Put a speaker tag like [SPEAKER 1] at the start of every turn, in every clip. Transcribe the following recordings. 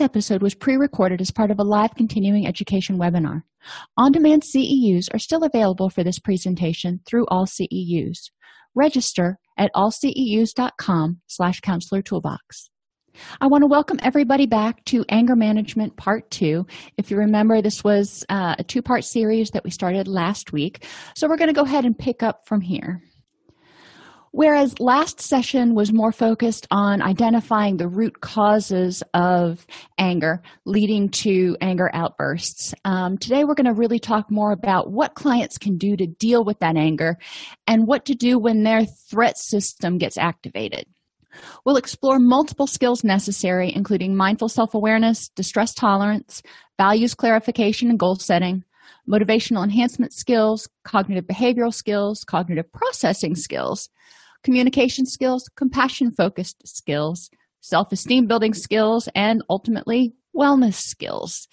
[SPEAKER 1] This episode was pre recorded as part of a live continuing education webinar. On demand CEUs are still available for this presentation through all CEUs. Register at allceus.com slash counselor toolbox. I want to welcome everybody back to Anger Management Part 2. If you remember, this was uh, a two part series that we started last week. So we're going to go ahead and pick up from here. Whereas last session was more focused on identifying the root causes of anger leading to anger outbursts, um, today we're going to really talk more about what clients can do to deal with that anger and what to do when their threat system gets activated. We'll explore multiple skills necessary, including mindful self awareness, distress tolerance, values clarification and goal setting, motivational enhancement skills, cognitive behavioral skills, cognitive processing skills, communication skills, compassion focused skills, self esteem building skills, and ultimately wellness skills.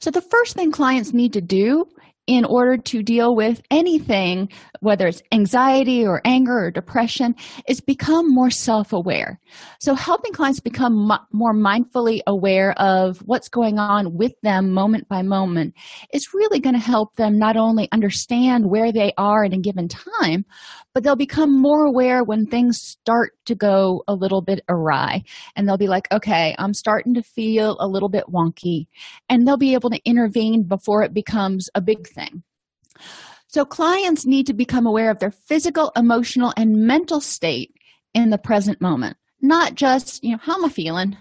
[SPEAKER 1] So, the first thing clients need to do in order to deal with anything, whether it's anxiety or anger or depression, is become more self aware. So, helping clients become more mindfully aware of what's going on with them moment by moment is really going to help them not only understand where they are at a given time, but they'll become more aware when things start to go a little bit awry. And they'll be like, okay, I'm starting to feel a little bit wonky. And they'll be able to intervene before it becomes a big thing. So, clients need to become aware of their physical, emotional, and mental state in the present moment, not just, you know, how am I feeling,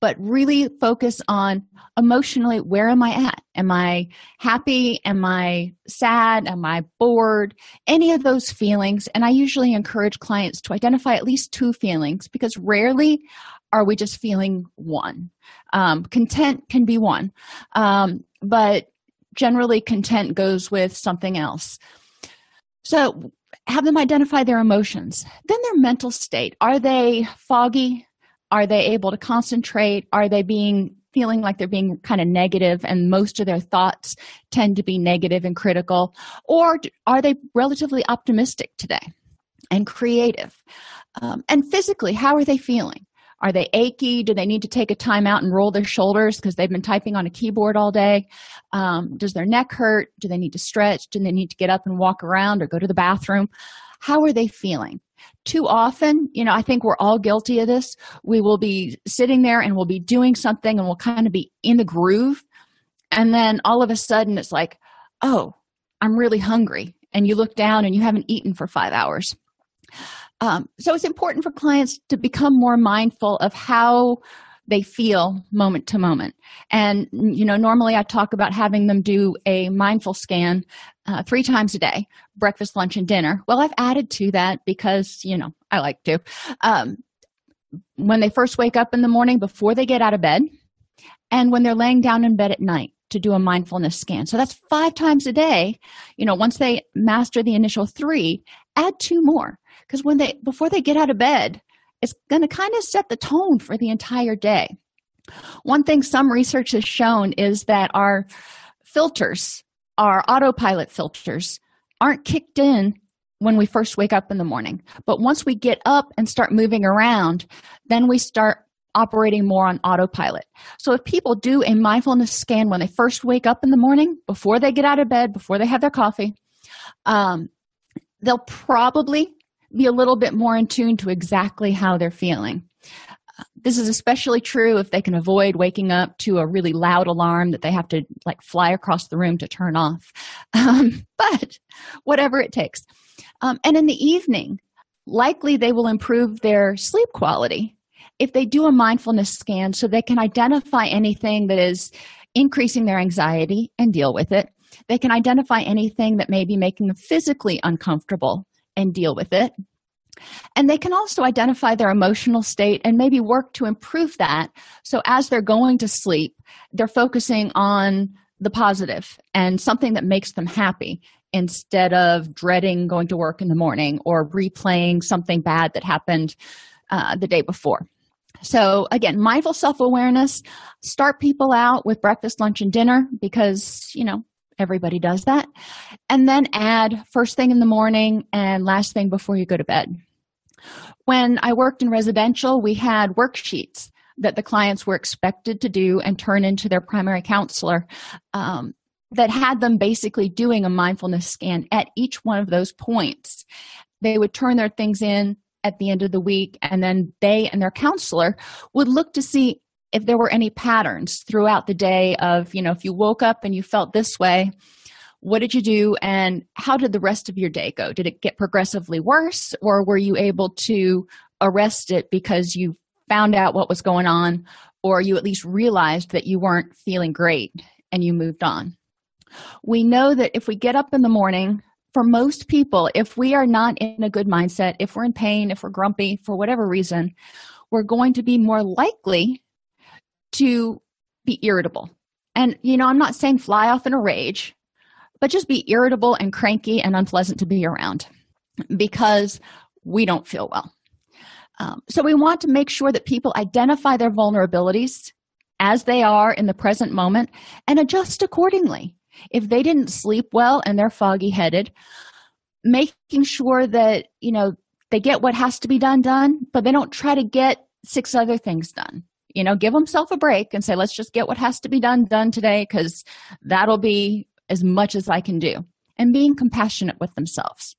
[SPEAKER 1] but really focus on emotionally where am I at? Am I happy? Am I sad? Am I bored? Any of those feelings. And I usually encourage clients to identify at least two feelings because rarely are we just feeling one. Um, content can be one, um, but generally content goes with something else. So have them identify their emotions. Then their mental state. Are they foggy? Are they able to concentrate? Are they being feeling like they're being kind of negative and most of their thoughts tend to be negative and critical? Or are they relatively optimistic today and creative? Um, and physically, how are they feeling? Are they achy? Do they need to take a time out and roll their shoulders because they've been typing on a keyboard all day? Um, does their neck hurt? Do they need to stretch? Do they need to get up and walk around or go to the bathroom? How are they feeling? Too often, you know, I think we're all guilty of this. We will be sitting there and we'll be doing something and we'll kind of be in the groove. And then all of a sudden it's like, oh, I'm really hungry. And you look down and you haven't eaten for five hours. Um, so it's important for clients to become more mindful of how they feel moment to moment. And you know normally i talk about having them do a mindful scan uh, three times a day breakfast lunch and dinner. Well i've added to that because you know i like to. Um, when they first wake up in the morning before they get out of bed and when they're laying down in bed at night to do a mindfulness scan. So that's five times a day. You know once they master the initial three add two more. Because when they before they get out of bed it's going to kind of set the tone for the entire day. One thing some research has shown is that our filters our autopilot filters aren't kicked in when we first wake up in the morning. But once we get up and start moving around then we start operating more on autopilot so if people do a mindfulness scan when they first wake up in the morning before they get out of bed before they have their coffee um, they'll probably be a little bit more in tune to exactly how they're feeling. This is especially true if they can avoid waking up to a really loud alarm that they have to like fly across the room to turn off. Um, but whatever it takes. Um, and in the evening, likely they will improve their sleep quality if they do a mindfulness scan so they can identify anything that is increasing their anxiety and deal with it. They can identify anything that may be making them physically uncomfortable and deal with it. And they can also identify their emotional state and maybe work to improve that. So as they're going to sleep, they're focusing on the positive and something that makes them happy instead of dreading going to work in the morning or replaying something bad that happened uh, the day before. So, again, mindful self awareness, start people out with breakfast, lunch, and dinner because, you know, everybody does that and then add first thing in the morning and last thing before you go to bed when i worked in residential we had worksheets that the clients were expected to do and turn into their primary counselor um, that had them basically doing a mindfulness scan at each one of those points. They would turn their things in at the end of the week, and then they and their counselor would look to see if there were any patterns throughout the day of, you know, if you woke up and you felt this way, what did you do and how did the rest of your day go? Did it get progressively worse, or were you able to arrest it because you found out what was going on, or you at least realized that you weren't feeling great and you moved on? We know that if we get up in the morning, for most people, if we are not in a good mindset, if we're in pain, if we're grumpy for whatever reason, we're going to be more likely to be irritable. And, you know, I'm not saying fly off in a rage, but just be irritable and cranky and unpleasant to be around because we don't feel well. Um, so, we want to make sure that people identify their vulnerabilities as they are in the present moment and adjust accordingly if they didn't sleep well and they're foggy headed making sure that you know they get what has to be done done but they don't try to get six other things done. You know give themselves a break and say let's just get what has to be done done today because that'll be as much as i can do and being compassionate with themselves.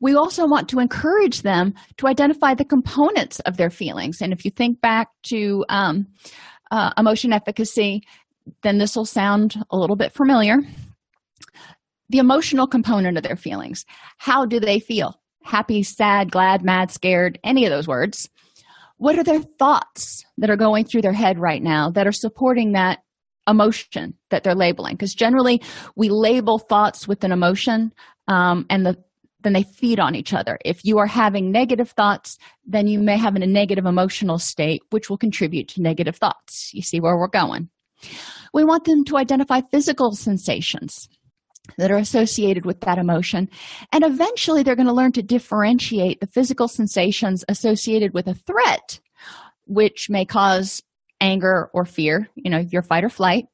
[SPEAKER 1] We also want to encourage them to identify the components of their feelings. And if you think back to um, uh, emotion efficacy then this will sound a little bit familiar. The emotional component of their feelings. How do they feel? Happy, sad, glad, mad, scared, any of those words. What are their thoughts that are going through their head right now that are supporting that emotion that they're labeling? Because generally, we label thoughts with an emotion, um, and the then they feed on each other. If you are having negative thoughts, then you may have a negative emotional state, which will contribute to negative thoughts. You see where we're going. We want them to identify physical sensations that are associated with that emotion. And eventually, they're going to learn to differentiate the physical sensations associated with a threat, which may cause anger or fear, you know, your fight or flight,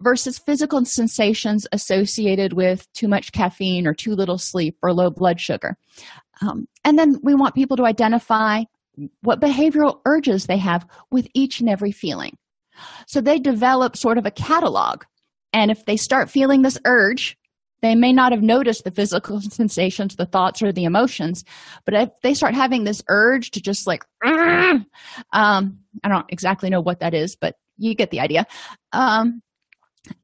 [SPEAKER 1] versus physical sensations associated with too much caffeine or too little sleep or low blood sugar. Um, and then we want people to identify what behavioral urges they have with each and every feeling. So they develop sort of a catalog. And if they start feeling this urge, they may not have noticed the physical sensations, the thoughts, or the emotions, but if they start having this urge to just like, um, I don't exactly know what that is, but you get the idea. Um,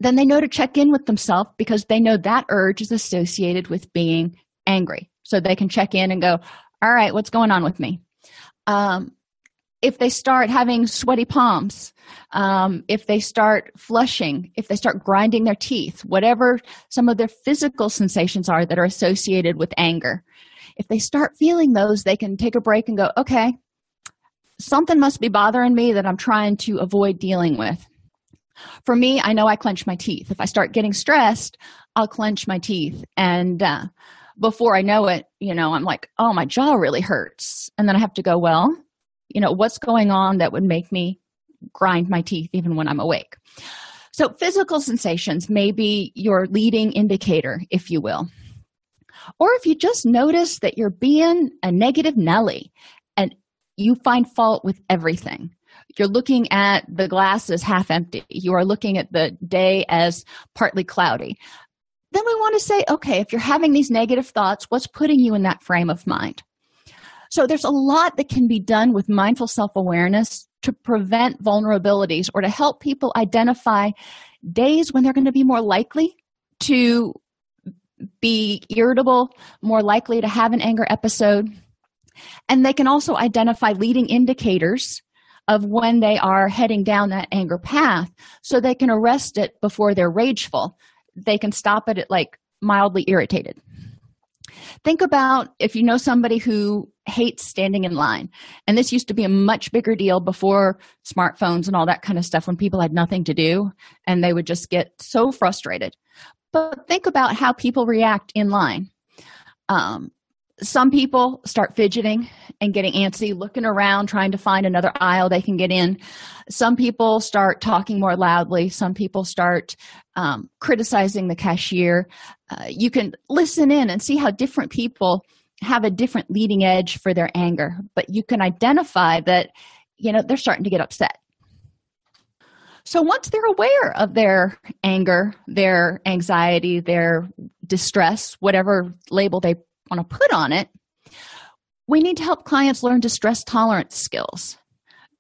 [SPEAKER 1] then they know to check in with themselves because they know that urge is associated with being angry. So they can check in and go, All right, what's going on with me? Um, if they start having sweaty palms, um, if they start flushing, if they start grinding their teeth, whatever some of their physical sensations are that are associated with anger, if they start feeling those, they can take a break and go, okay, something must be bothering me that I'm trying to avoid dealing with. For me, I know I clench my teeth. If I start getting stressed, I'll clench my teeth. And uh, before I know it, you know, I'm like, oh, my jaw really hurts. And then I have to go, well, you know what's going on that would make me grind my teeth even when i'm awake. So physical sensations may be your leading indicator if you will. Or if you just notice that you're being a negative nelly and you find fault with everything. You're looking at the glass as half empty. You are looking at the day as partly cloudy. Then we want to say okay if you're having these negative thoughts what's putting you in that frame of mind so there's a lot that can be done with mindful self awareness to prevent vulnerabilities or to help people identify days when they're going to be more likely to be irritable, more likely to have an anger episode. And they can also identify leading indicators of when they are heading down that anger path so they can arrest it before they're rageful. They can stop it at like mildly irritated. Think about if you know somebody who hates standing in line. And this used to be a much bigger deal before smartphones and all that kind of stuff when people had nothing to do and they would just get so frustrated. But think about how people react in line. Um, some people start fidgeting and getting antsy, looking around, trying to find another aisle they can get in. Some people start talking more loudly. Some people start um, criticizing the cashier. Uh, you can listen in and see how different people have a different leading edge for their anger, but you can identify that you know, they're starting to get upset. So once they're aware of their anger, their anxiety, their distress, whatever label they want to put on it, we need to help clients learn distress tolerance skills.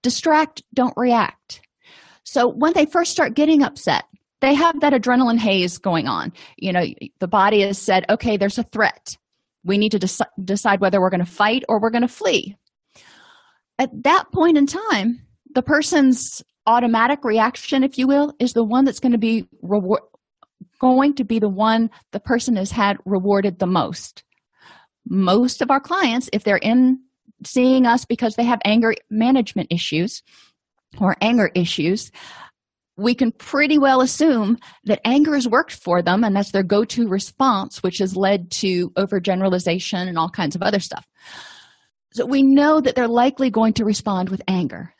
[SPEAKER 1] Distract, don't react. So when they first start getting upset, they have that adrenaline haze going on. You know, the body has said, okay, there's a threat. We need to dec- decide whether we're going to fight or we're going to flee. At that point in time, the person's automatic reaction, if you will, is the one that's going to be reward- going to be the one the person has had rewarded the most. Most of our clients, if they're in seeing us because they have anger management issues or anger issues, we can pretty well assume that anger has worked for them and that's their go to response, which has led to overgeneralization and all kinds of other stuff. So we know that they're likely going to respond with anger.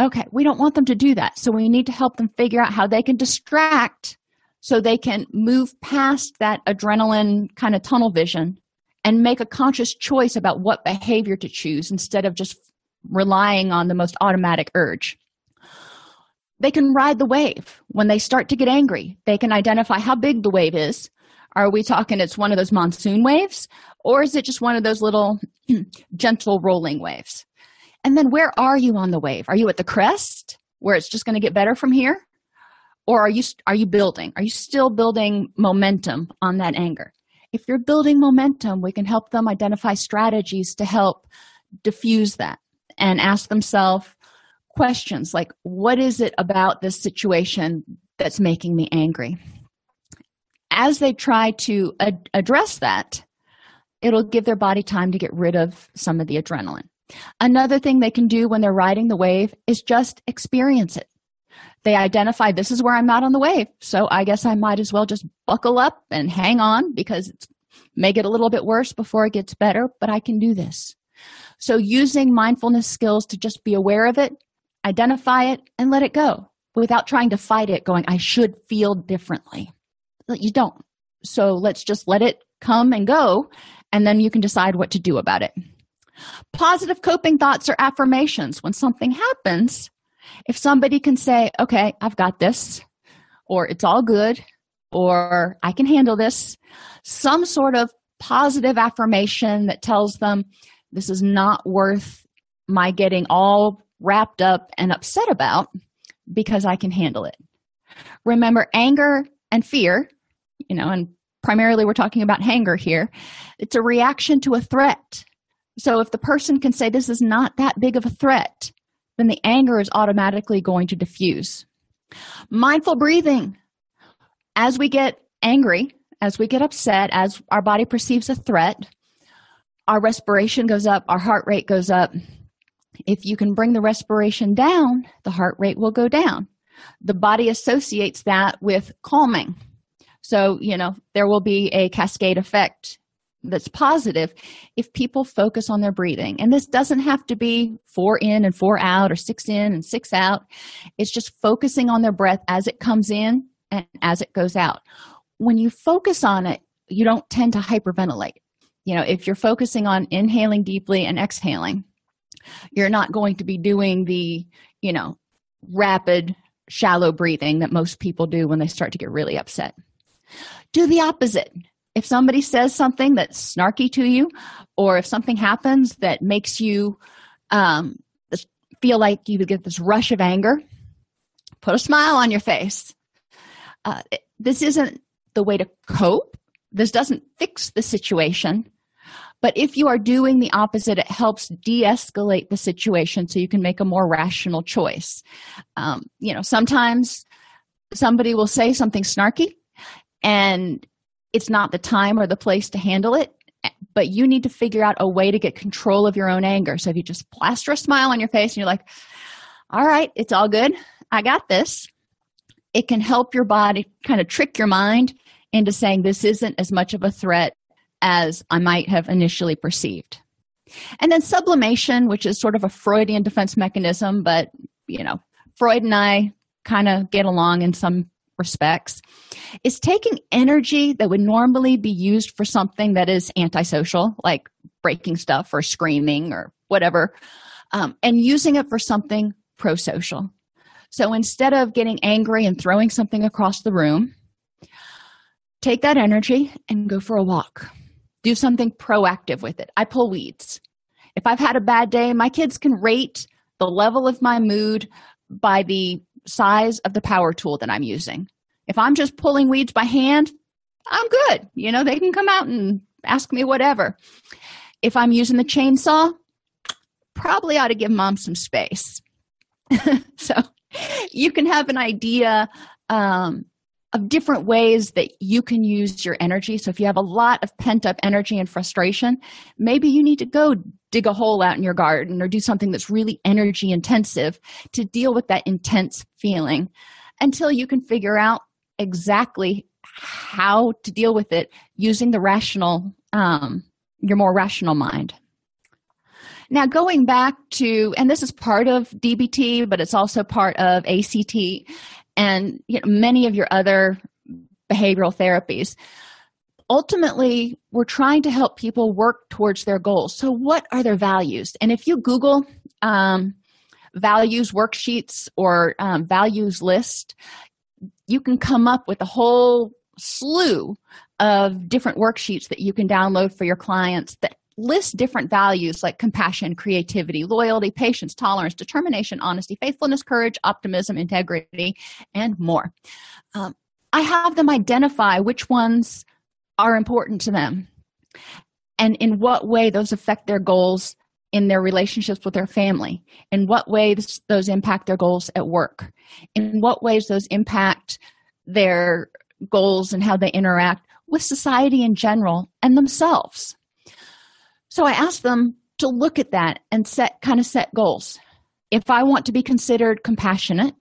[SPEAKER 1] Okay, we don't want them to do that. So we need to help them figure out how they can distract so they can move past that adrenaline kind of tunnel vision and make a conscious choice about what behavior to choose instead of just relying on the most automatic urge they can ride the wave. When they start to get angry they can identify how big the wave is. Are we talking it's one of those monsoon waves or is it just one of those little gentle rolling waves? And then where are you on the wave? Are you at the crest where it's just going to get better from here? Or are you are you building? Are you still building momentum on that anger? If you're building momentum we can help them identify strategies to help diffuse that and ask themselves questions like what is it about this situation that's making me angry? As they try to ad- address that it'll give their body time to get rid of some of the adrenaline. Another thing they can do when they're riding the wave is just experience it. They identify this is where i'm at on the wave so i guess i might as well just buckle up and hang on because it may get a little bit worse before it gets better but i can do this. So using mindfulness skills to just be aware of it identify it and let it go without trying to fight it going i should feel differently. But you don't. So let's just let it come and go and then you can decide what to do about it. Positive coping thoughts or affirmations. When something happens if somebody can say okay i've got this or it's all good or i can handle this some sort of positive affirmation that tells them this is not worth my getting all wrapped up and upset about because I can handle it. Remember, anger and fear, you know, and primarily we're talking about anger here, it's a reaction to a threat. So if the person can say this is not that big of a threat, then the anger is automatically going to diffuse. Mindful breathing. As we get angry, as we get upset, as our body perceives a threat, our respiration goes up, our heart rate goes up, if you can bring the respiration down, the heart rate will go down. The body associates that with calming. So, you know, there will be a cascade effect that's positive if people focus on their breathing. And this doesn't have to be four in and four out or six in and six out. It's just focusing on their breath as it comes in and as it goes out. When you focus on it, you don't tend to hyperventilate. You know, if you're focusing on inhaling deeply and exhaling, you're not going to be doing the you know rapid shallow breathing that most people do when they start to get really upset. Do the opposite. If somebody says something that's snarky to you or if something happens that makes you um, feel like you get this rush of anger put a smile on your face. Uh, this isn't the way to cope. This doesn't fix the situation but if you are doing the opposite, it helps de escalate the situation so you can make a more rational choice. Um, you know, sometimes somebody will say something snarky and it's not the time or the place to handle it but you need to figure out a way to get control of your own anger so if you just plaster a smile on your face and you're like all right it's all good i got this it can help your body kind of trick your mind into saying this isn't as much of a threat as I might have initially perceived. And then sublimation, which is sort of a Freudian defense mechanism, but you know, Freud and I kind of get along in some respects, is taking energy that would normally be used for something that is antisocial, like breaking stuff or screaming or whatever, um, and using it for something pro social. So instead of getting angry and throwing something across the room, take that energy and go for a walk. Do something proactive with it. I pull weeds. If I've had a bad day, my kids can rate the level of my mood by the size of the power tool that I'm using. If I'm just pulling weeds by hand, I'm good. You know, they can come out and ask me whatever. If I'm using the chainsaw, probably ought to give mom some space. so you can have an idea um, of different ways that you can use your energy. So if you have a lot of pent up energy and frustration, maybe you need to go dig a hole out in your garden or do something that's really energy intensive to deal with that intense feeling until you can figure out exactly how to deal with it using the rational um, your more rational mind now going back to and this is part of dbt but it's also part of act and you know, many of your other behavioral therapies. Ultimately we're trying to help people work towards their goals. So what are their values? And if you google um, values worksheets or um, values list you can come up with a whole slew of different worksheets that you can download for your clients that list different values like compassion, creativity, loyalty, patience, tolerance, determination, honesty, faithfulness, courage, optimism, integrity, and more. Um, I have them identify which ones are important to them and in what way those affect their goals in their relationships with their family, in what ways those impact their goals at work, in what ways those impact their goals and how they interact with society in general and themselves. So I asked them to look at that and set kind of set goals. If I want to be considered compassionate,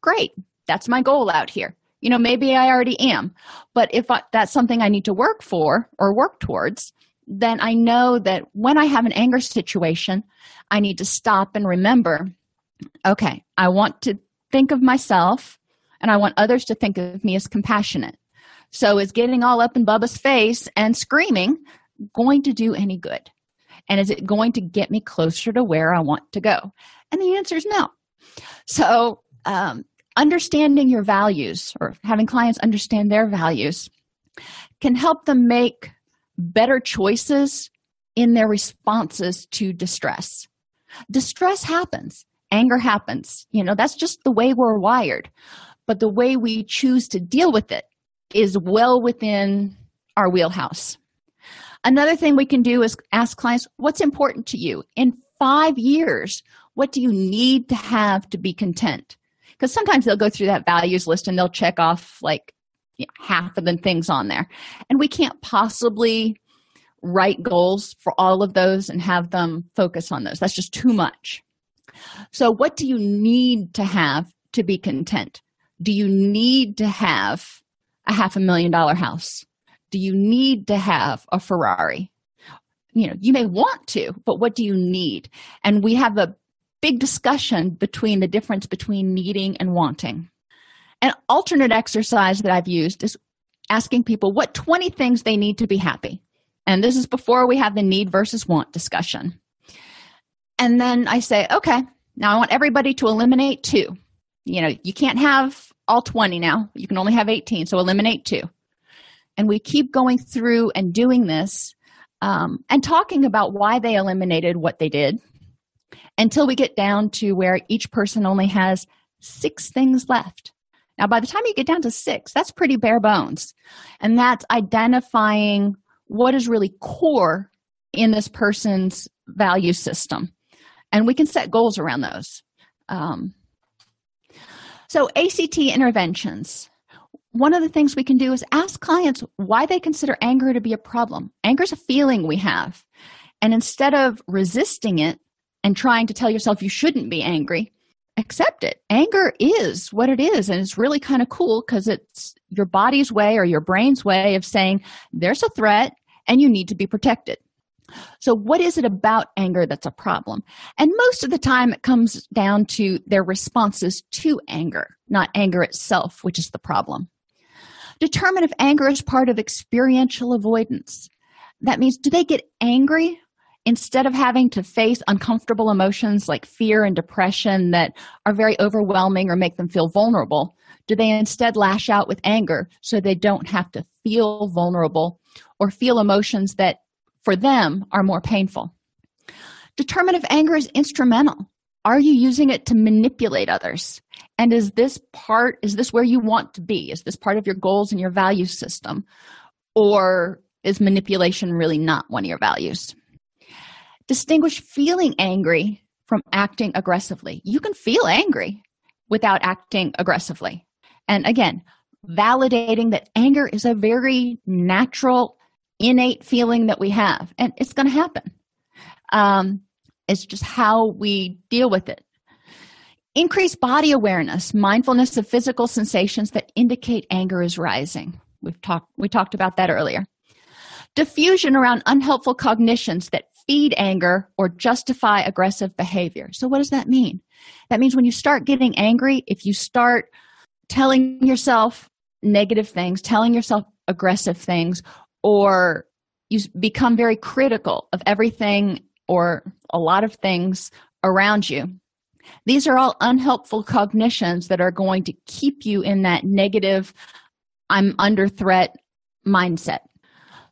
[SPEAKER 1] great. That's my goal out here. You know, maybe I already am, but if I, that's something I need to work for or work towards, then I know that when I have an anger situation, I need to stop and remember okay, I want to think of myself and I want others to think of me as compassionate. So, is getting all up in Bubba's face and screaming going to do any good? And is it going to get me closer to where I want to go? And the answer is no. So, um, understanding your values or having clients understand their values can help them make better choices in their responses to distress. Distress happens, anger happens. You know, that's just the way we're wired but the way we choose to deal with it is well within our wheelhouse. Another thing we can do is ask clients, What's important to you? In five years, what do you need to have to be content? Because sometimes they'll go through that values list and they'll check off like you know, half of the things on there. And we can't possibly write goals for all of those and have them focus on those. That's just too much. So, what do you need to have to be content? do you need to have a half a million dollar house do you need to have a ferrari? You know you may want to but what do you need? And we have a big discussion between the difference between needing and wanting. An alternate exercise that i've used is asking people what 20 things they need to be happy. And this is before we have the need versus want discussion. And then i say okay now i want everybody to eliminate two. You know you can't have all 20 now. You can only have 18 so eliminate two and we keep going through and doing this um, and talking about why they eliminated what they did until we get down to where each person only has six things left now by the time you get down to six that's pretty bare bones and that's identifying what is really core in this person's value system and we can set goals around those um, so, ACT interventions. One of the things we can do is ask clients why they consider anger to be a problem. Anger is a feeling we have. And instead of resisting it and trying to tell yourself you shouldn't be angry, accept it. Anger is what it is. And it's really kind of cool because it's your body's way or your brain's way of saying there's a threat and you need to be protected. So, what is it about anger that's a problem? And most of the time, it comes down to their responses to anger, not anger itself, which is the problem. Determine if anger is part of experiential avoidance. That means, do they get angry instead of having to face uncomfortable emotions like fear and depression that are very overwhelming or make them feel vulnerable, do they instead lash out with anger so they don't have to feel vulnerable or feel emotions that for them are more painful? Determine if anger is instrumental. Are you using it to manipulate others? And is this part, is this where you want to be? Is this part of your goals and your value system? Or is manipulation really not one of your values? Distinguish feeling angry from acting aggressively. You can feel angry without acting aggressively. And again, validating that anger is a very natural, innate feeling that we have, and it's going to happen. Um, it's just how we deal with it. Increase body awareness, mindfulness of physical sensations that indicate anger is rising. We've talked we talked about that earlier. Defusion around unhelpful cognitions that feed anger or justify aggressive behavior. So what does that mean? That means when you start getting angry, if you start telling yourself negative things, telling yourself aggressive things, or you become very critical of everything or a lot of things around you. These are all unhelpful cognitions that are going to keep you in that negative, I'm under threat mindset.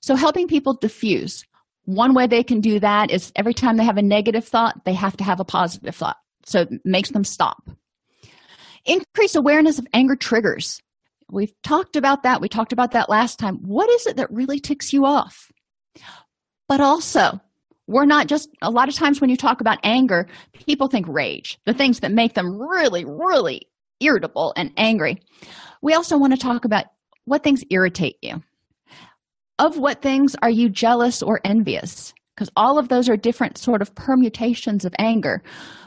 [SPEAKER 1] So, helping people diffuse. One way they can do that is every time they have a negative thought, they have to have a positive thought. So, it makes them stop. Increase awareness of anger triggers. We've talked about that. We talked about that last time. What is it that really ticks you off? But also, we're not just a lot of times when you talk about anger, people think rage, the things that make them really, really irritable and angry. We also want to talk about what things irritate you. Of what things are you jealous or envious? Because all of those are different sort of permutations of anger.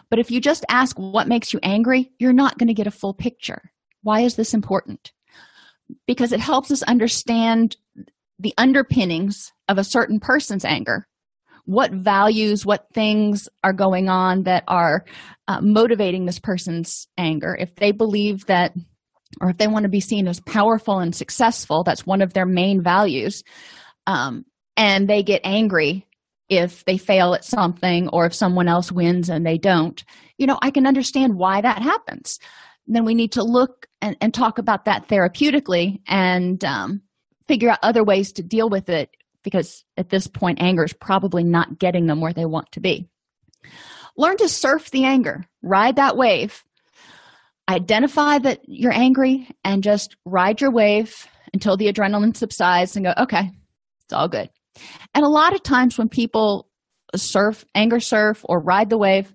[SPEAKER 1] But if you just ask what makes you angry, you're not going to get a full picture. Why is this important? Because it helps us understand the underpinnings of a certain person's anger what values, what things are going on that are uh, motivating this person's anger. If they believe that, or if they want to be seen as powerful and successful, that's one of their main values, um, and they get angry if they fail at something or if someone else wins and they don't, you know, I can understand why that happens. Then we need to look and, and talk about that therapeutically and um, figure out other ways to deal with it because at this point, anger is probably not getting them where they want to be. Learn to surf the anger, ride that wave. Identify that you're angry and just ride your wave until the adrenaline subsides and go, okay, it's all good. And a lot of times when people surf, anger surf, or ride the wave,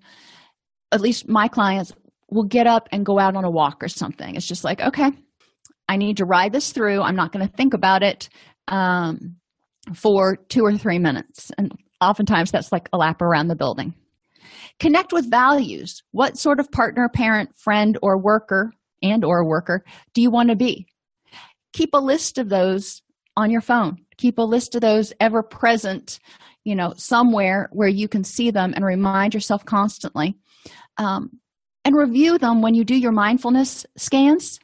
[SPEAKER 1] at least my clients will get up and go out on a walk or something. It's just like, okay, I need to ride this through. I'm not going to think about it. Um, for two or three minutes. And oftentimes that's like a lap around the building. Connect with values. What sort of partner, parent, friend, or worker and or worker do you want to be? Keep a list of those on your phone. Keep a list of those ever present, you know, somewhere where you can see them and remind yourself constantly. Um, and review them when you do your mindfulness scans.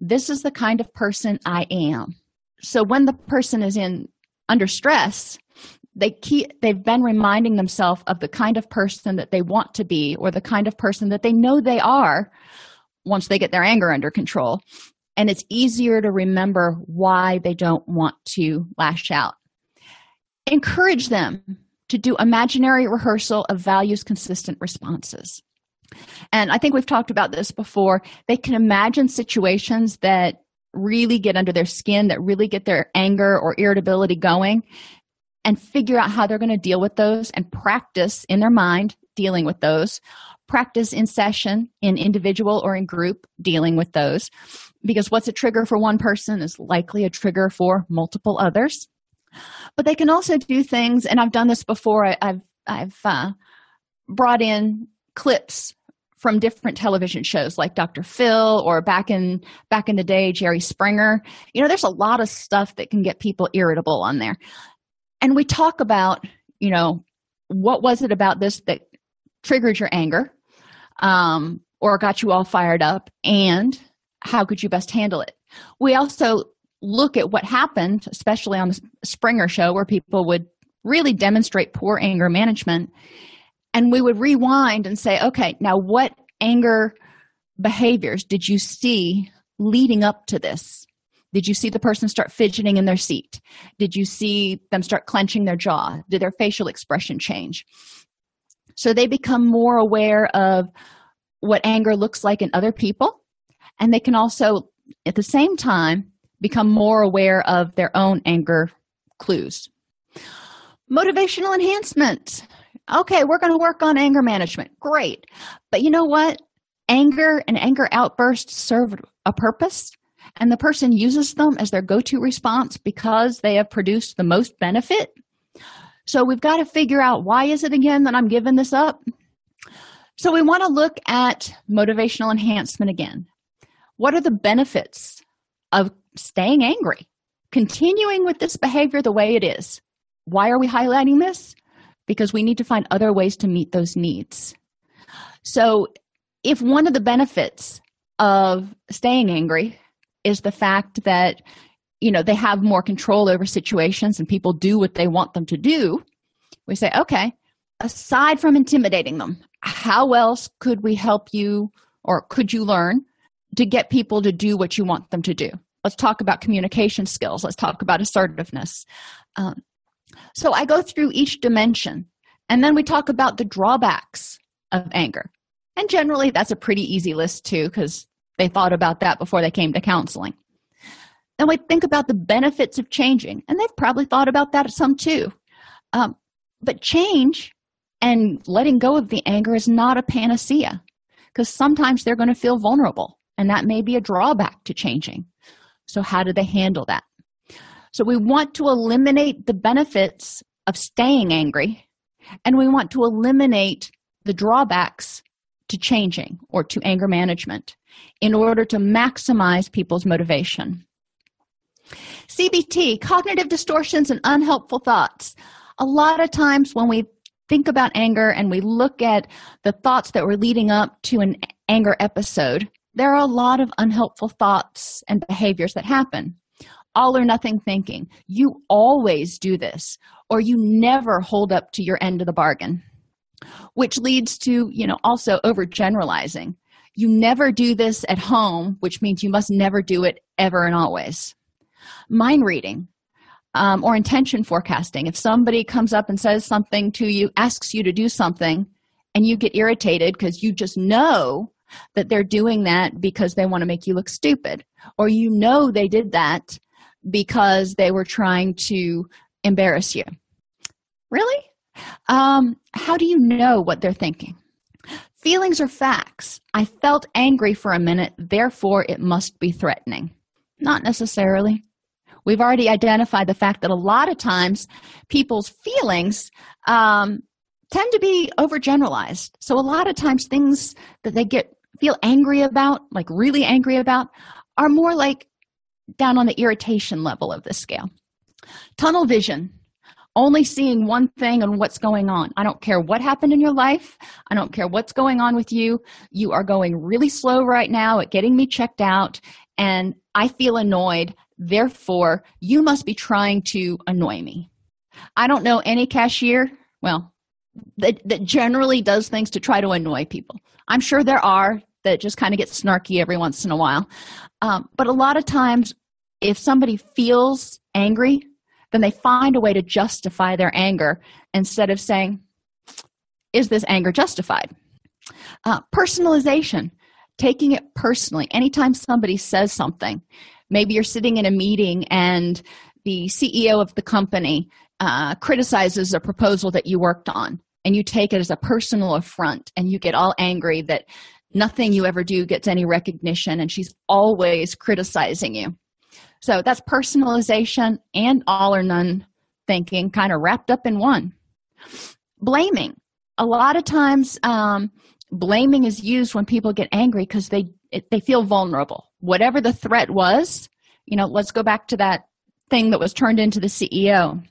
[SPEAKER 1] This is the kind of person I am. So when the person is in under stress they keep they've been reminding themselves of the kind of person that they want to be or the kind of person that they know they are once they get their anger under control. And it's easier to remember why they don't want to lash out. Encourage them to do imaginary rehearsal of values consistent responses. And i think we've talked about this before. They can imagine situations that really get under their skin, that really get their anger or irritability going, and figure out how they're going to deal with those and practice in their mind dealing with those. Practice in session, in individual or in group, dealing with those. Because what's a trigger for one person is likely a trigger for multiple others. But they can also do things, and I've done this before. I, have I've uh, brought in clips from different television shows like Dr. Phil or back in back in the day Jerry Springer. You know, there's a lot of stuff that can get people irritable on there. And we talk about, you know, what was it about this that triggered your anger um, or got you all fired up and how could you best handle it? We also look at what happened, especially on the Springer show where people would really demonstrate poor anger management and we would rewind and say okay now what anger behaviors did you see leading up to this? Did you see the person start fidgeting in their seat? Did you see them start clenching their jaw? Did their facial expression change? So they become more aware of what anger looks like in other people. And they can also at the same time become more aware of their own anger clues. Motivational enhancement okay we're going to work on anger management. Great. But you know what? Anger and anger outbursts serve a purpose and the person uses them as their go-to response because they have produced the most benefit. So we've got to figure out why is it again that i'm giving this up? So we want to look at motivational enhancement again. What are the benefits of staying angry? Continuing with this behavior the way it is. Why are we highlighting this because we need to find other ways to meet those needs. So if one of the benefits of staying angry is the fact that you know they have more control over situations and people do what they want them to do we say okay aside from intimidating them how else could we help you or could you learn to get people to do what you want them to do? Let's talk about communication skills. Let's talk about assertiveness. Um, so i go through each dimension and then we talk about the drawbacks of anger. And generally that's a pretty easy list too because they thought about that before they came to counseling. Then we think about the benefits of changing and they've probably thought about that some too. Um, but change and letting go of the anger is not a panacea because sometimes they're going to feel vulnerable and that may be a drawback to changing. So how do they handle that so we want to eliminate the benefits of staying angry and we want to eliminate the drawbacks to changing or to anger management in order to maximize people's motivation. CBT, cognitive distortions and unhelpful thoughts. A lot of times when we think about anger and we look at the thoughts that were leading up to an anger episode, there are a lot of unhelpful thoughts and behaviors that happen. All or nothing thinking. You always do this, or you never hold up to your end of the bargain. Which leads to you know also overgeneralizing. You never do this at home which means you must never do it ever and always. Mind reading um, or intention forecasting. If somebody comes up and says something to you asks you to do something and you get irritated because you just know that they're doing that because they want to make you look stupid or you know they did that because they were trying to embarrass you really um, how do you know what they're thinking? Feelings are facts. I felt angry for a minute, therefore it must be threatening. Not necessarily. We've already identified the fact that a lot of times people's feelings um, tend to be overgeneralized. So a lot of times things that they get feel angry about, like really angry about, are more like down on the irritation level of the scale. Tunnel vision only seeing one thing and what's going on. I don't care what happened in your life. I don't care what's going on with you. You are going really slow right now at getting me checked out, and I feel annoyed. Therefore, you must be trying to annoy me. I don't know any cashier, well, that, that generally does things to try to annoy people. I'm sure there are that just kind of get snarky every once in a while. Um, but a lot of times, if somebody feels angry, then they find a way to justify their anger instead of saying, Is this anger justified? Uh, personalization, taking it personally. Anytime somebody says something, maybe you're sitting in a meeting and the CEO of the company uh, criticizes a proposal that you worked on, and you take it as a personal affront and you get all angry that nothing you ever do gets any recognition and she's always criticizing you so that's personalization and all or none thinking kind of wrapped up in one. Blaming. A lot of times, um, blaming is used when people get angry because they they feel vulnerable. Whatever the threat was, you know, let's go back to that thing that was turned into the CEO.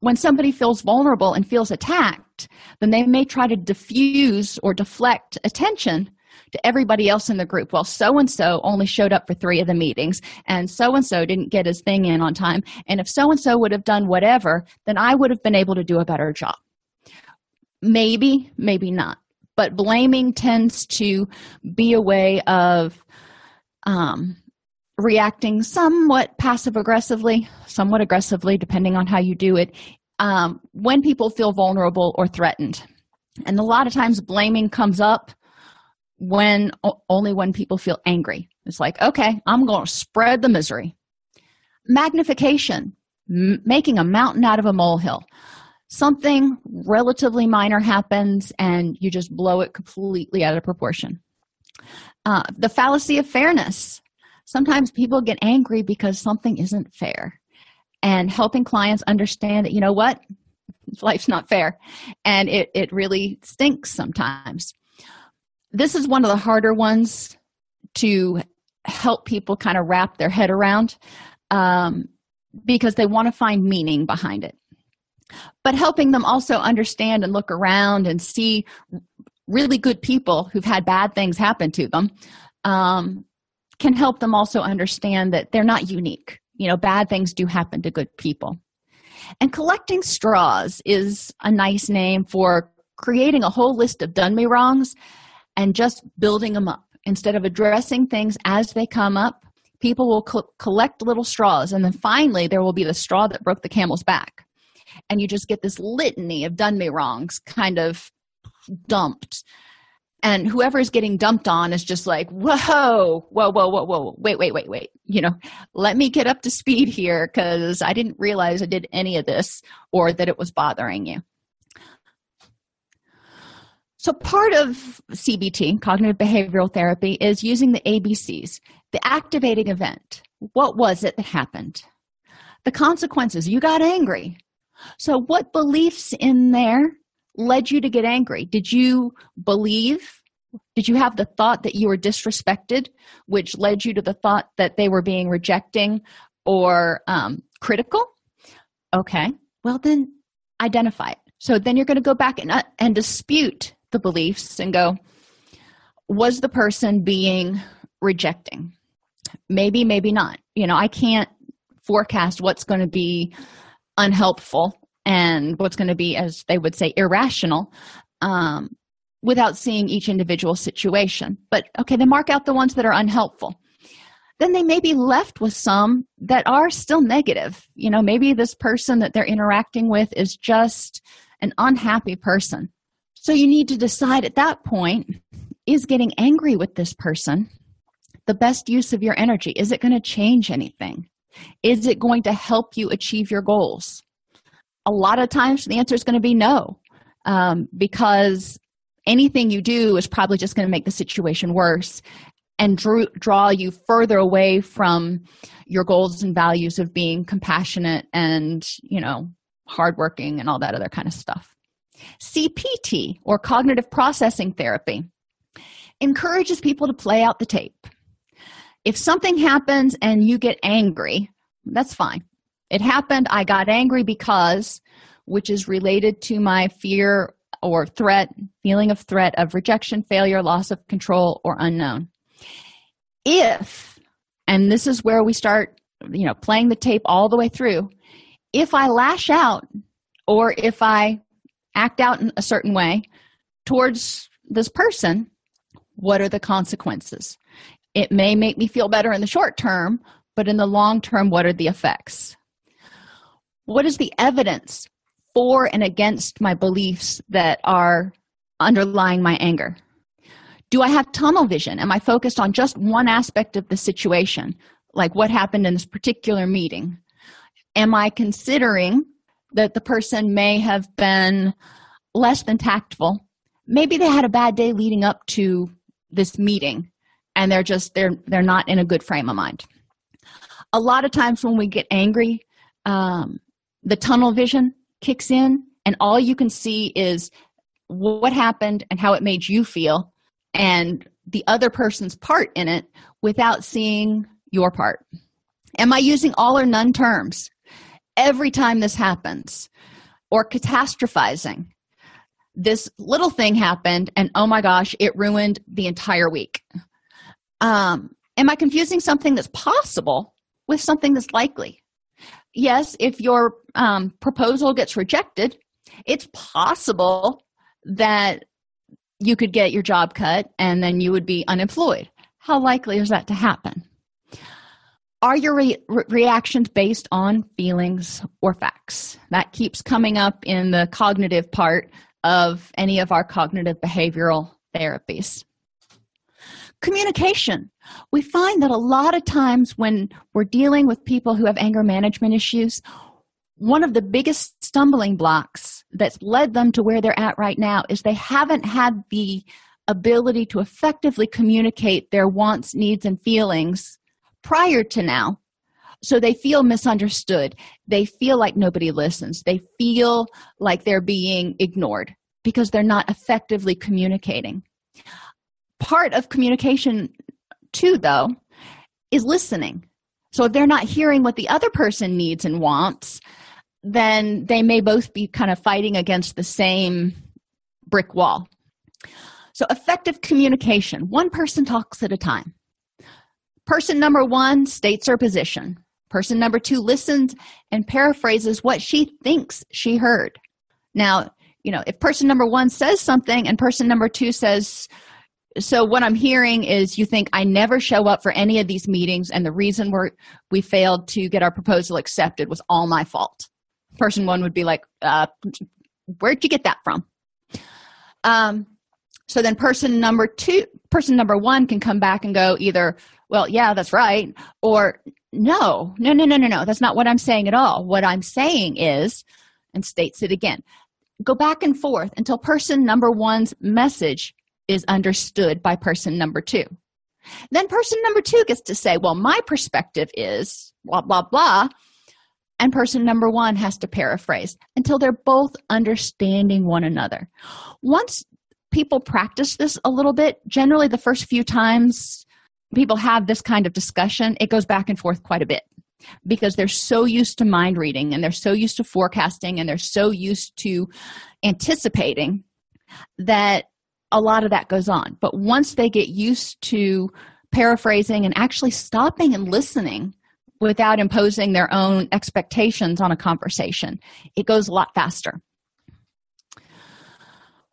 [SPEAKER 1] When somebody feels vulnerable and feels attacked, then they may try to diffuse or deflect attention to everybody else in the group. Well so and so only showed up for three of the meetings and so and so didn't get his thing in on time. And if so and so would have done whatever then i would have been able to do a better job. Maybe maybe not. But blaming tends to be a way of um, reacting somewhat passive aggressively somewhat aggressively depending on how you do it um, when people feel vulnerable or threatened. And a lot of times blaming comes up when only when people feel angry. It's like okay i'm going to spread the misery. Magnification m- making a mountain out of a molehill. Something relatively minor happens and you just blow it completely out of proportion. Uh, the fallacy of fairness. Sometimes people get angry because something isn't fair. And helping clients understand that you know what? Life's not fair. And it, it really stinks sometimes this is one of the harder ones to help people kind of wrap their head around um, because they want to find meaning behind it. But helping them also understand and look around and see really good people who've had bad things happen to them um, can help them also understand that they're not unique. You know bad things do happen to good people. And collecting straws is a nice name for creating a whole list of done me wrongs and just building them up. Instead of addressing things as they come up people will co- collect little straws and then finally there will be the straw that broke the camel's back. And you just get this litany of done me wrongs kind of dumped. And whoever is getting dumped on is just like whoa whoa whoa whoa whoa wait wait wait wait you know let me get up to speed here because i didn't realize i did any of this or that it was bothering you so part of cbt cognitive behavioral therapy is using the abcs the activating event what was it that happened the consequences you got angry so what beliefs in there led you to get angry? Did you believe? Did you have the thought that you were disrespected, which led you to the thought that they were being rejecting or um, critical? Okay, well, then identify it. So then you're going to go back and, uh, and dispute the beliefs and go, was the person being rejecting? Maybe, maybe not. You know, I can't forecast what's going to be unhelpful and what's going to be as they would say irrational um, without seeing each individual situation but okay they mark out the ones that are unhelpful then they may be left with some that are still negative you know maybe this person that they're interacting with is just an unhappy person so you need to decide at that point is getting angry with this person the best use of your energy? Is it going to change anything? Is it going to help you achieve your goals? A lot of times the answer is going to be no um, because anything you do is probably just going to make the situation worse and drew, draw you further away from your goals and values of being compassionate and you know hardworking and all that other kind of stuff cpt or cognitive processing therapy encourages people to play out the tape. If something happens and you get angry that's fine. It happened i got angry because which is related to my fear or threat feeling of threat of rejection failure loss of control or unknown. If and this is where we start you know playing the tape all the way through if i lash out or if i act out in a certain way towards this person what are the consequences? It may make me feel better in the short term but in the long term what are the effects? What is the evidence for and against my beliefs that are underlying my anger? Do i have tunnel vision? Am i focused on just one aspect of the situation like what happened in this particular meeting? Am i considering that the person may have been less than tactful. Maybe they had a bad day leading up to this meeting and they're just they're they're not in a good frame of mind. A lot of times when we get angry um, the tunnel vision kicks in and all you can see is what happened and how it made you feel and the other person's part in it without seeing your part. Am i using all or none terms every time this happens or catastrophizing this little thing happened and oh my gosh it ruined the entire week. Um, am i confusing something that's possible with something that's likely? Yes if your um, proposal gets rejected it's possible that you could get your job cut and then you would be unemployed. How likely is that to happen are your re- reactions based on feelings or facts? That keeps coming up in the cognitive part of any of our cognitive behavioral therapies. Communication. We find that a lot of times when we're dealing with people who have anger management issues one of the biggest stumbling blocks that's led them to where they're at right now is they haven't had the ability to effectively communicate their wants needs and feelings prior to now. So they feel misunderstood. They feel like nobody listens. They feel like they're being ignored because they're not effectively communicating. Part of communication too though is listening. So if they're not hearing what the other person needs and wants then they may both be kind of fighting against the same brick wall. So effective communication. One person talks at a time person number one states her position. Person number two listens and paraphrases what she thinks she heard. Now you know if person number one says something and person number two says so what i'm hearing is you think i never show up for any of these meetings and the reason we're we failed to get our proposal accepted was all my fault. Person one would be like uh, where'd you get that from? Um so then person number two person number one can come back and go either well yeah that's right or no no no no no no that's not what i'm saying at all what i'm saying is and states it again go back and forth until person number one's message is understood by person number two. Then person number two gets to say, Well, my perspective is blah, blah, blah. And person number one has to paraphrase until they're both understanding one another. Once people practice this a little bit, generally the first few times people have this kind of discussion, it goes back and forth quite a bit because they're so used to mind reading and they're so used to forecasting and they're so used to anticipating that a lot of that goes on. But once they get used to paraphrasing and actually stopping and listening without imposing their own expectations on a conversation it goes a lot faster.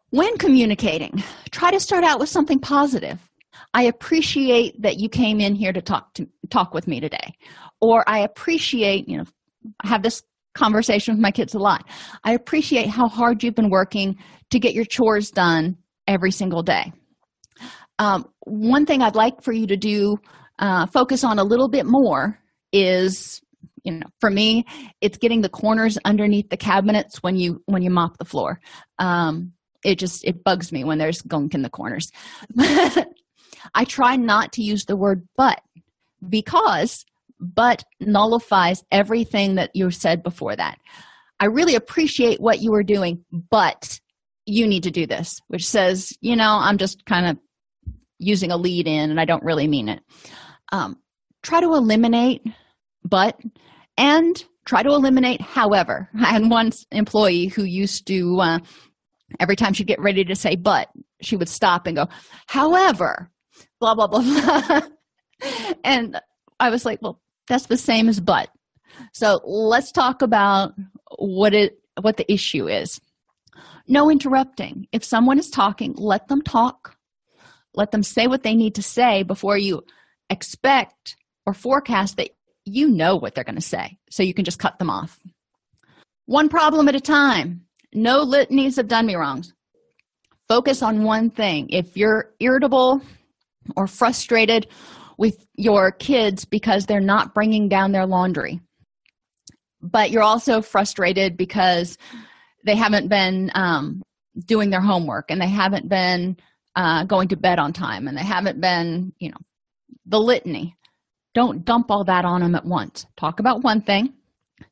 [SPEAKER 1] When communicating try to start out with something positive i appreciate that you came in here to talk to talk with me today. Or i appreciate you know I have this conversation with my kids a lot. I appreciate how hard you've been working to get your chores done every single day. Um, one thing I'd like for you to do, uh, focus on a little bit more, is you know for me it's getting the corners underneath the cabinets when you when you mop the floor. Um, it just it bugs me when there's gunk in the corners i try not to use the word but because but nullifies everything that you said before that. I really appreciate what you were doing but you need to do this which says you know i'm just kind of using a lead in and i don't really mean it. Um, try to eliminate but and try to eliminate however. I had one employee who used to uh, every time she'd get ready to say but she would stop and go however blah blah blah, and i was like well that's the same as but so let's talk about what it what the issue is no interrupting. If someone is talking, let them talk. Let them say what they need to say before you expect or forecast that you know what they're going to say. So you can just cut them off. One problem at a time. No litanies of done me wrongs. Focus on one thing. If you're irritable or frustrated with your kids because they're not bringing down their laundry, but you're also frustrated because they haven't been um, doing their homework and they haven't been uh, going to bed on time and they haven't been you know the litany. Don't dump all that on them at once. Talk about one thing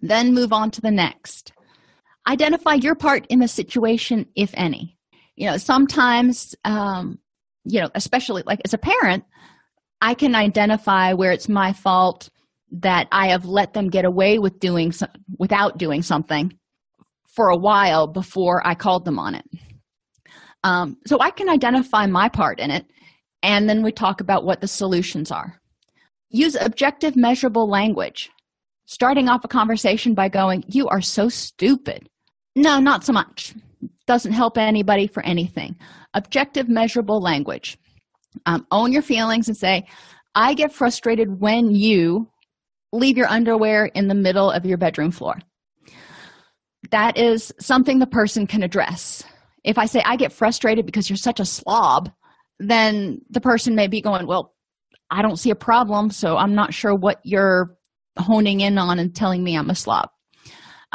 [SPEAKER 1] then move on to the next. Identify your part in the situation if any. You know sometimes um, you know especially like as a parent i can identify where it's my fault that i have let them get away with doing so, without doing something for a while before I called them on it. Um, so I can identify my part in it, and then we talk about what the solutions are. Use objective, measurable language. Starting off a conversation by going, You are so stupid. No, not so much. Doesn't help anybody for anything. Objective, measurable language. Um, own your feelings and say, I get frustrated when you leave your underwear in the middle of your bedroom floor. That is something the person can address. If I say, I get frustrated because you're such a slob, then the person may be going, Well, I don't see a problem, so I'm not sure what you're honing in on and telling me I'm a slob.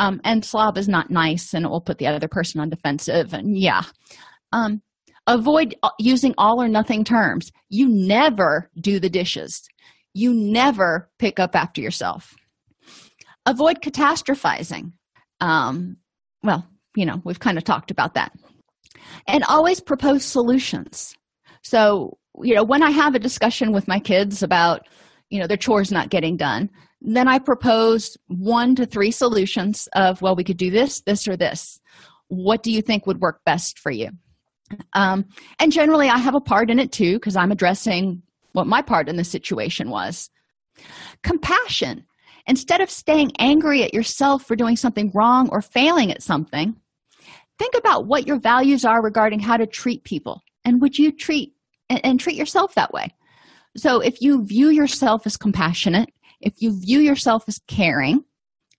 [SPEAKER 1] Um, and slob is not nice and it will put the other person on defensive. And yeah. Um, avoid using all or nothing terms. You never do the dishes, you never pick up after yourself. Avoid catastrophizing. Um, well, you know, we've kind of talked about that. And always propose solutions. So, you know, when I have a discussion with my kids about, you know, their chores not getting done, then I propose one to three solutions of, well, we could do this, this, or this. What do you think would work best for you? Um, and generally, I have a part in it too because I'm addressing what my part in the situation was. Compassion. Instead of staying angry at yourself for doing something wrong or failing at something, think about what your values are regarding how to treat people and would you treat and, and treat yourself that way so if you view yourself as compassionate if you view yourself as caring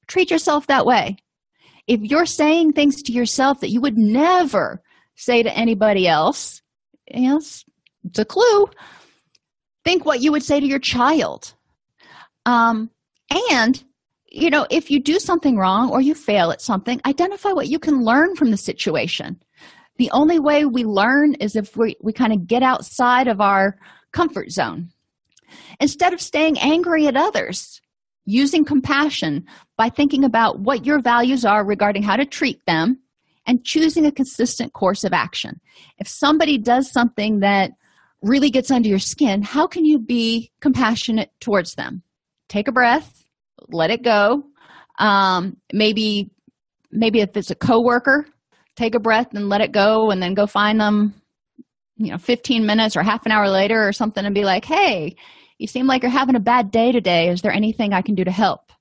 [SPEAKER 1] treat yourself that way. If you're saying things to yourself that you would never say to anybody else yes it's a clue. Think what you would say to your child. Um, and you know if you do something wrong or you fail at something identify what you can learn from the situation. The only way we learn is if we, we kind of get outside of our comfort zone instead of staying angry at others using compassion by thinking about what your values are regarding how to treat them and choosing a consistent course of action. If somebody does something that really gets under your skin how can you be compassionate towards them? Take a breath let it go. Um, maybe maybe if it's a coworker take a breath and let it go and then go find them you know 15 minutes or half an hour later or something and be like hey you seem like you're having a bad day today. Is there anything i can do to help?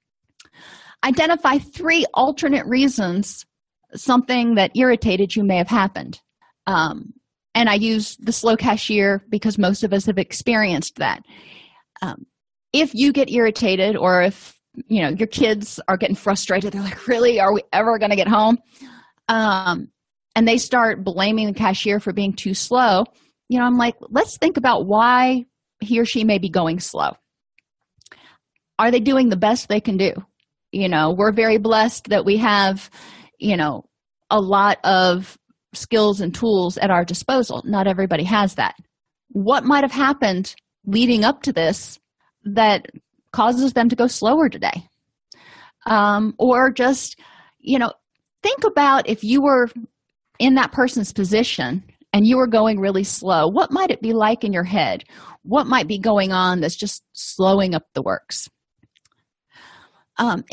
[SPEAKER 1] Identify three alternate reasons something that irritated you may have happened. Um, and i use the slow cashier because most of us have experienced that. Um, if you get irritated or if you know your kids are getting frustrated they're like really? Are we ever going to get home? Um, and they start blaming the cashier for being too slow you know i'm like let's think about why he or she may be going slow. Are they doing the best they can do? You know we're very blessed that we have you know a lot of skills and tools at our disposal. Not everybody has that. What might have happened leading up to this that causes them to go slower today? Um, or just you know think about if you were in that person's position and you were going really slow what might it be like in your head? What might be going on that's just slowing up the works? Um,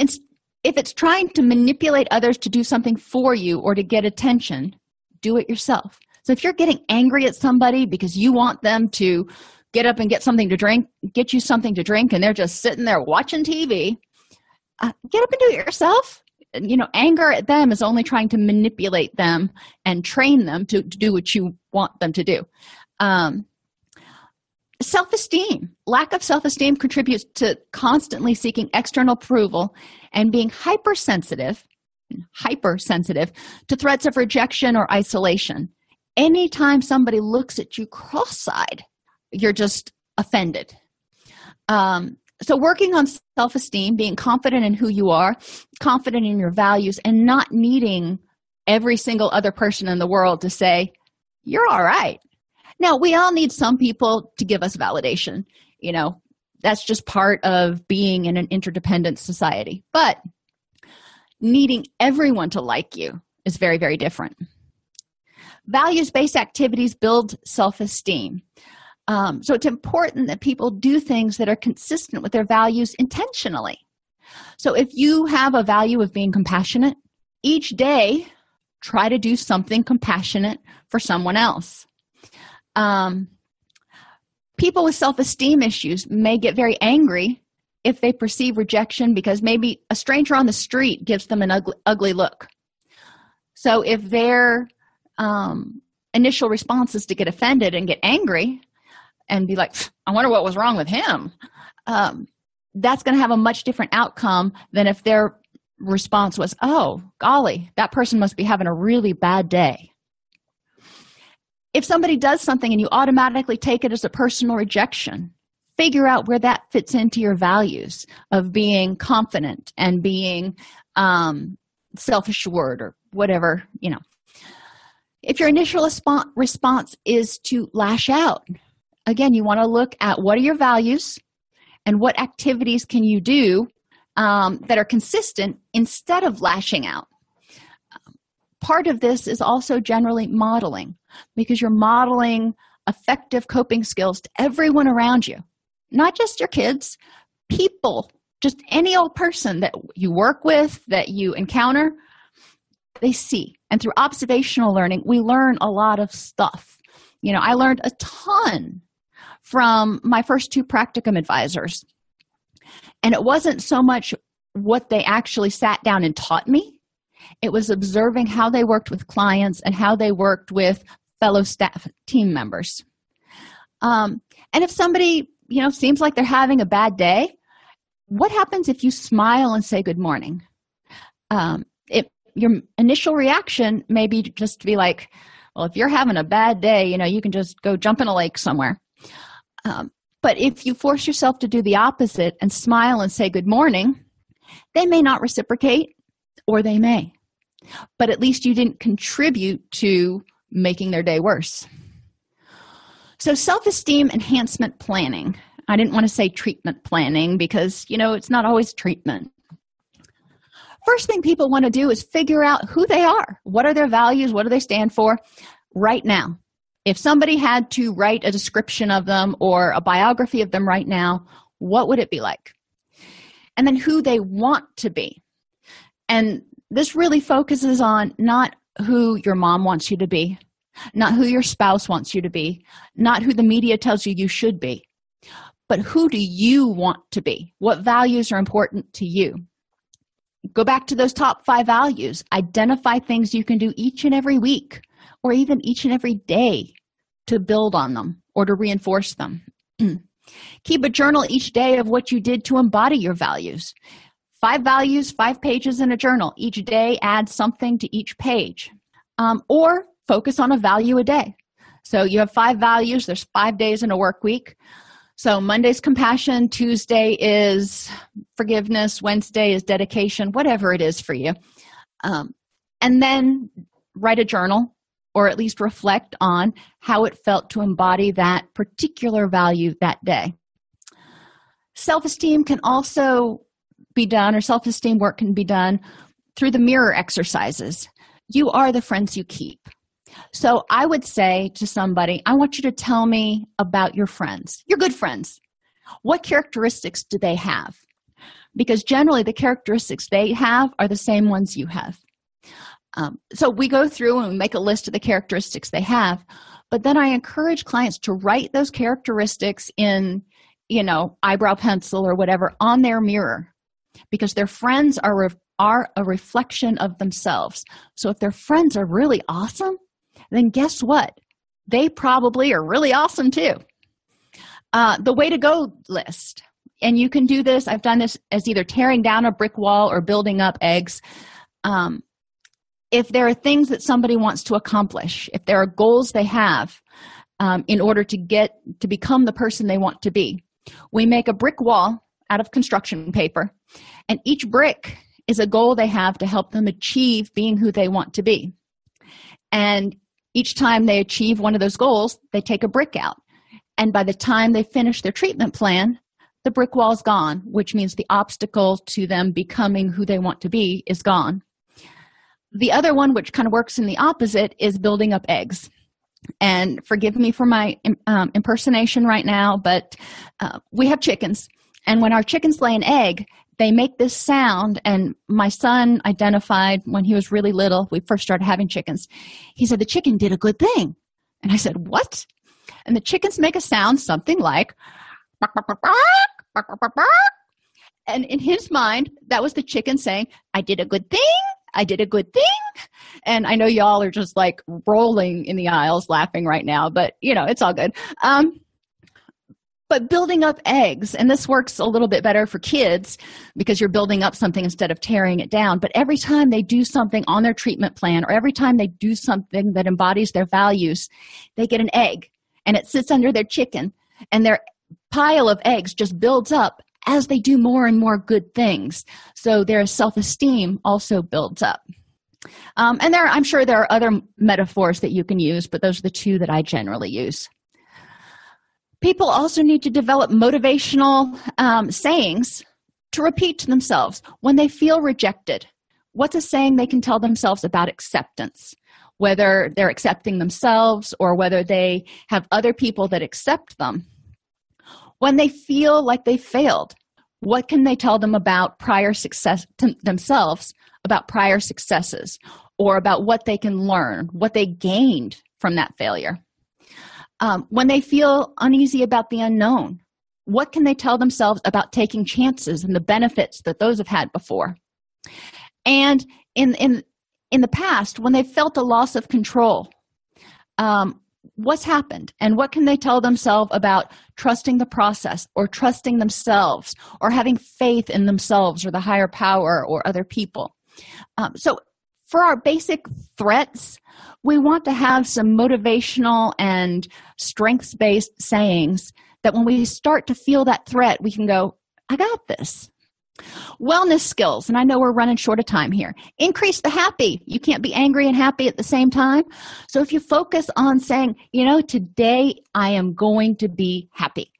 [SPEAKER 1] if it's trying to manipulate others to do something for you or to get attention do it yourself. So if you're getting angry at somebody because you want them to get up and get something to drink get you something to drink and they're just sitting there watching tv uh, get up and do it yourself you know anger at them is only trying to manipulate them and train them to, to do what you want them to do. Um, self-esteem. Lack of self-esteem contributes to constantly seeking external approval and being hypersensitive hypersensitive to threats of rejection or isolation. Anytime somebody looks at you cross-eyed you're just offended. Um, so working on self-esteem being confident in who you are confident in your values and not needing every single other person in the world to say you're all right. Now we all need some people to give us validation. You know that's just part of being in an interdependent society. But needing everyone to like you is very very different. Values-based activities build self-esteem um, so it's important that people do things that are consistent with their values intentionally. So if you have a value of being compassionate, each day try to do something compassionate for someone else. Um, people with self esteem issues may get very angry if they perceive rejection because maybe a stranger on the street gives them an ugly, ugly look. So if their um, initial response is to get offended and get angry and be like, I wonder what was wrong with him, um, that's going to have a much different outcome than if their response was, Oh, golly, that person must be having a really bad day. If somebody does something and you automatically take it as a personal rejection, figure out where that fits into your values of being confident and being um, self assured or whatever, you know. If your initial response is to lash out, again, you want to look at what are your values and what activities can you do um, that are consistent instead of lashing out. Part of this is also generally modeling because you're modeling effective coping skills to everyone around you, not just your kids, people, just any old person that you work with, that you encounter, they see. And through observational learning, we learn a lot of stuff. You know, I learned a ton from my first two practicum advisors. And it wasn't so much what they actually sat down and taught me, it was observing how they worked with clients and how they worked with fellow staff team members. Um, and if somebody, you know, seems like they're having a bad day, what happens if you smile and say good morning? Um, it, your initial reaction may be just to be like, well, if you're having a bad day, you know, you can just go jump in a lake somewhere. Um, but if you force yourself to do the opposite and smile and say good morning, they may not reciprocate or they may. But at least you didn't contribute to making their day worse. So, self esteem enhancement planning. I didn't want to say treatment planning because, you know, it's not always treatment. First thing people want to do is figure out who they are. What are their values? What do they stand for right now? If somebody had to write a description of them or a biography of them right now, what would it be like? And then who they want to be. And this really focuses on not who your mom wants you to be, not who your spouse wants you to be, not who the media tells you you should be, but who do you want to be? What values are important to you? Go back to those top five values. Identify things you can do each and every week or even each and every day to build on them or to reinforce them. Keep a journal each day of what you did to embody your values. Five values, five pages in a journal. Each day, add something to each page. Um, or focus on a value a day. So you have five values, there's five days in a work week. So Monday's compassion, Tuesday is forgiveness, Wednesday is dedication, whatever it is for you. Um, and then write a journal or at least reflect on how it felt to embody that particular value that day. Self esteem can also be done, or self esteem work can be done through the mirror exercises. You are the friends you keep. So I would say to somebody, I want you to tell me about your friends, your good friends. What characteristics do they have? Because generally, the characteristics they have are the same ones you have. Um, so we go through and we make a list of the characteristics they have, but then I encourage clients to write those characteristics in, you know, eyebrow pencil or whatever on their mirror because their friends are re- are a reflection of themselves. So if their friends are really awesome, then guess what? They probably are really awesome too. Uh, the way to go list, and you can do this. I've done this as either tearing down a brick wall or building up eggs. Um, if there are things that somebody wants to accomplish, if there are goals they have um, in order to get to become the person they want to be, we make a brick wall out of construction paper, and each brick is a goal they have to help them achieve being who they want to be. And each time they achieve one of those goals, they take a brick out. And by the time they finish their treatment plan, the brick wall is gone, which means the obstacle to them becoming who they want to be is gone. The other one, which kind of works in the opposite, is building up eggs. And forgive me for my um, impersonation right now, but uh, we have chickens. And when our chickens lay an egg, they make this sound. And my son identified when he was really little we first started having chickens. He said the chicken did a good thing. And i said what? And the chickens make a sound something like and in his mind that was the chicken saying i did a good thing i did a good thing. And i know y'all are just like rolling in the aisles laughing right now but you know it's all good. Um but building up eggs and this works a little bit better for kids because you're building up something instead of tearing it down. But every time they do something on their treatment plan or every time they do something that embodies their values they get an egg and it sits under their chicken and their pile of eggs just builds up as they do more and more good things. So their self-esteem also builds up. Um, and there i'm sure there are other metaphors that you can use but those are the two that i generally use. People also need to develop motivational um, sayings to repeat to themselves when they feel rejected. What's a saying they can tell themselves about acceptance? Whether they're accepting themselves or whether they have other people that accept them when they feel like they failed what can they tell them about prior success themselves about prior successes or about what they can learn what they gained from that failure? Um, when they feel uneasy about the unknown what can they tell themselves about taking chances and the benefits that those have had before? And in in in the past when they felt a loss of control um, what's happened and what can they tell themselves about trusting the process or trusting themselves or having faith in themselves or the higher power or other people? Um, so for our basic threats we want to have some motivational and strengths based sayings that when we start to feel that threat we can go i got this wellness skills and i know we're running short of time here. Increase the happy. You can't be angry and happy at the same time. So if you focus on saying you know today i am going to be happy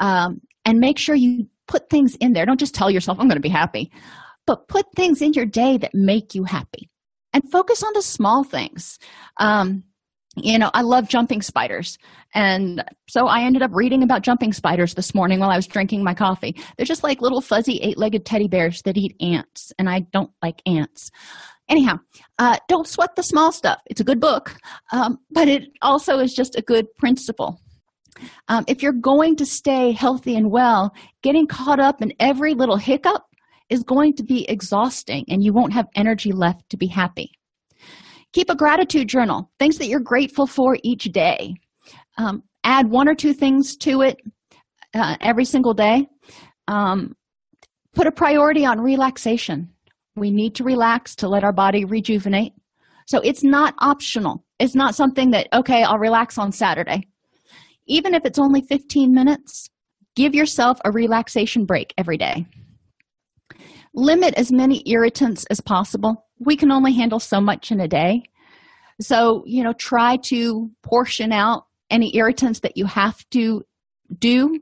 [SPEAKER 1] um, and make sure you put things in there. Don't just tell yourself i'm going to be happy but put things in your day that make you happy. And focus on the small things. Um, you know i love jumping spiders. And so i ended up reading about jumping spiders this morning while i was drinking my coffee. They're just like little fuzzy eight-legged teddy bears that eat ants and i don't like ants. Anyhow uh, don't sweat the small stuff. It's a good book um, but it also is just a good principle. Um, if you're going to stay healthy and well getting caught up in every little hiccup is going to be exhausting and you won't have energy left to be happy keep a gratitude journal things that you're grateful for each day. Um, add one or two things to it uh, every single day. Um, put a priority on relaxation. We need to relax to let our body rejuvenate. So it's not optional. It's not something that okay i'll relax on saturday. Even if it's only 15 minutes give yourself a relaxation break every day limit as many irritants as possible. We can only handle so much in a day. So you know try to portion out any irritants that you have to do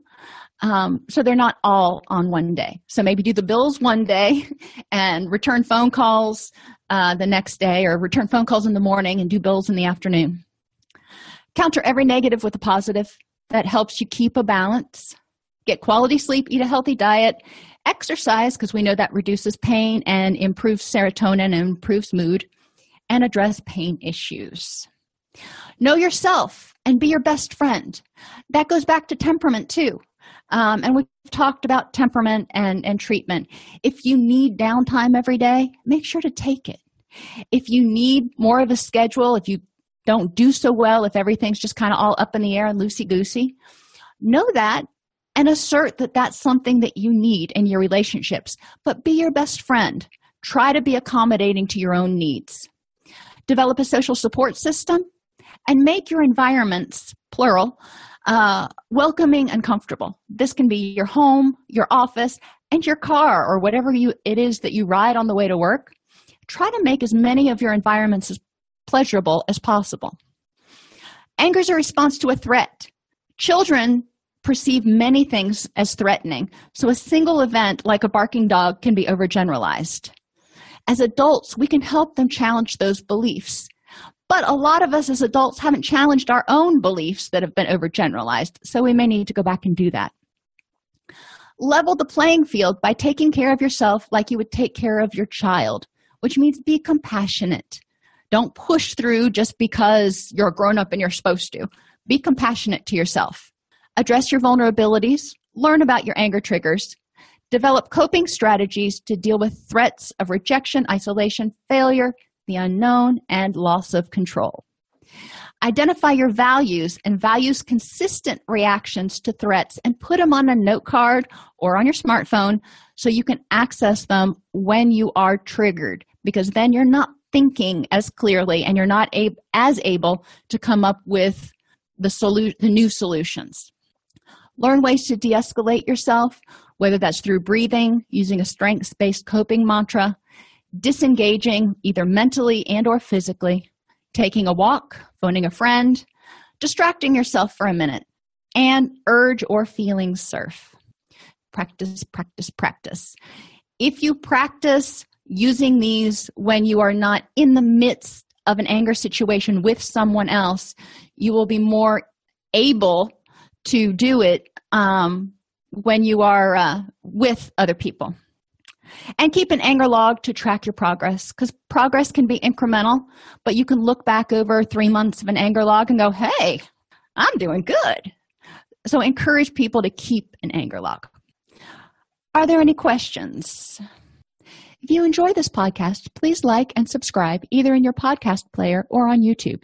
[SPEAKER 1] um, so they're not all on one day. So maybe do the bills one day and return phone calls uh, the next day or return phone calls in the morning and do bills in the afternoon. Counter every negative with a positive that helps you keep a balance. Get quality sleep eat a healthy diet exercise because we know that reduces pain and improves serotonin and improves mood and address pain issues. Know yourself and be your best friend. That goes back to temperament too. Um, and we've talked about temperament and, and treatment. If you need downtime every day make sure to take it. If you need more of a schedule if you don't do so well if everything's just kind of all up in the air and loosey goosey know that and assert that that's something that you need in your relationships. But be your best friend. Try to be accommodating to your own needs. Develop a social support system and make your environments plural uh, welcoming and comfortable. This can be your home your office and your car or whatever you it is that you ride on the way to work. Try to make as many of your environments as pleasurable as possible. Anger is a response to a threat. Children perceive many things as threatening, so a single event like a barking dog can be overgeneralized. As adults, we can help them challenge those beliefs. But a lot of us as adults haven't challenged our own beliefs that have been overgeneralized, so we may need to go back and do that. Level the playing field by taking care of yourself like you would take care of your child, which means be compassionate. Don't push through just because you're a grown up and you're supposed to. Be compassionate to yourself. Address your vulnerabilities, learn about your anger triggers, develop coping strategies to deal with threats of rejection, isolation, failure, the unknown, and loss of control. Identify your values and values consistent reactions to threats and put them on a note card or on your smartphone so you can access them when you are triggered because then you're not thinking as clearly and you're not ab- as able to come up with the, solu- the new solutions. Learn ways to de escalate yourself, whether that's through breathing, using a strengths based coping mantra, disengaging either mentally and or physically taking a walk phoning a friend distracting yourself for a minute and urge or feeling surf. Practice practice practice. If you practice using these when you are not in the midst of an anger situation with someone else you will be more able to do it um, when you are uh, with other people. And keep an anger log to track your progress because progress can be incremental but you can look back over three months of an anger log and go hey i'm doing good. So encourage people to keep an anger log. Are there any questions? If you enjoy this podcast please like and subscribe either in your podcast player or on youtube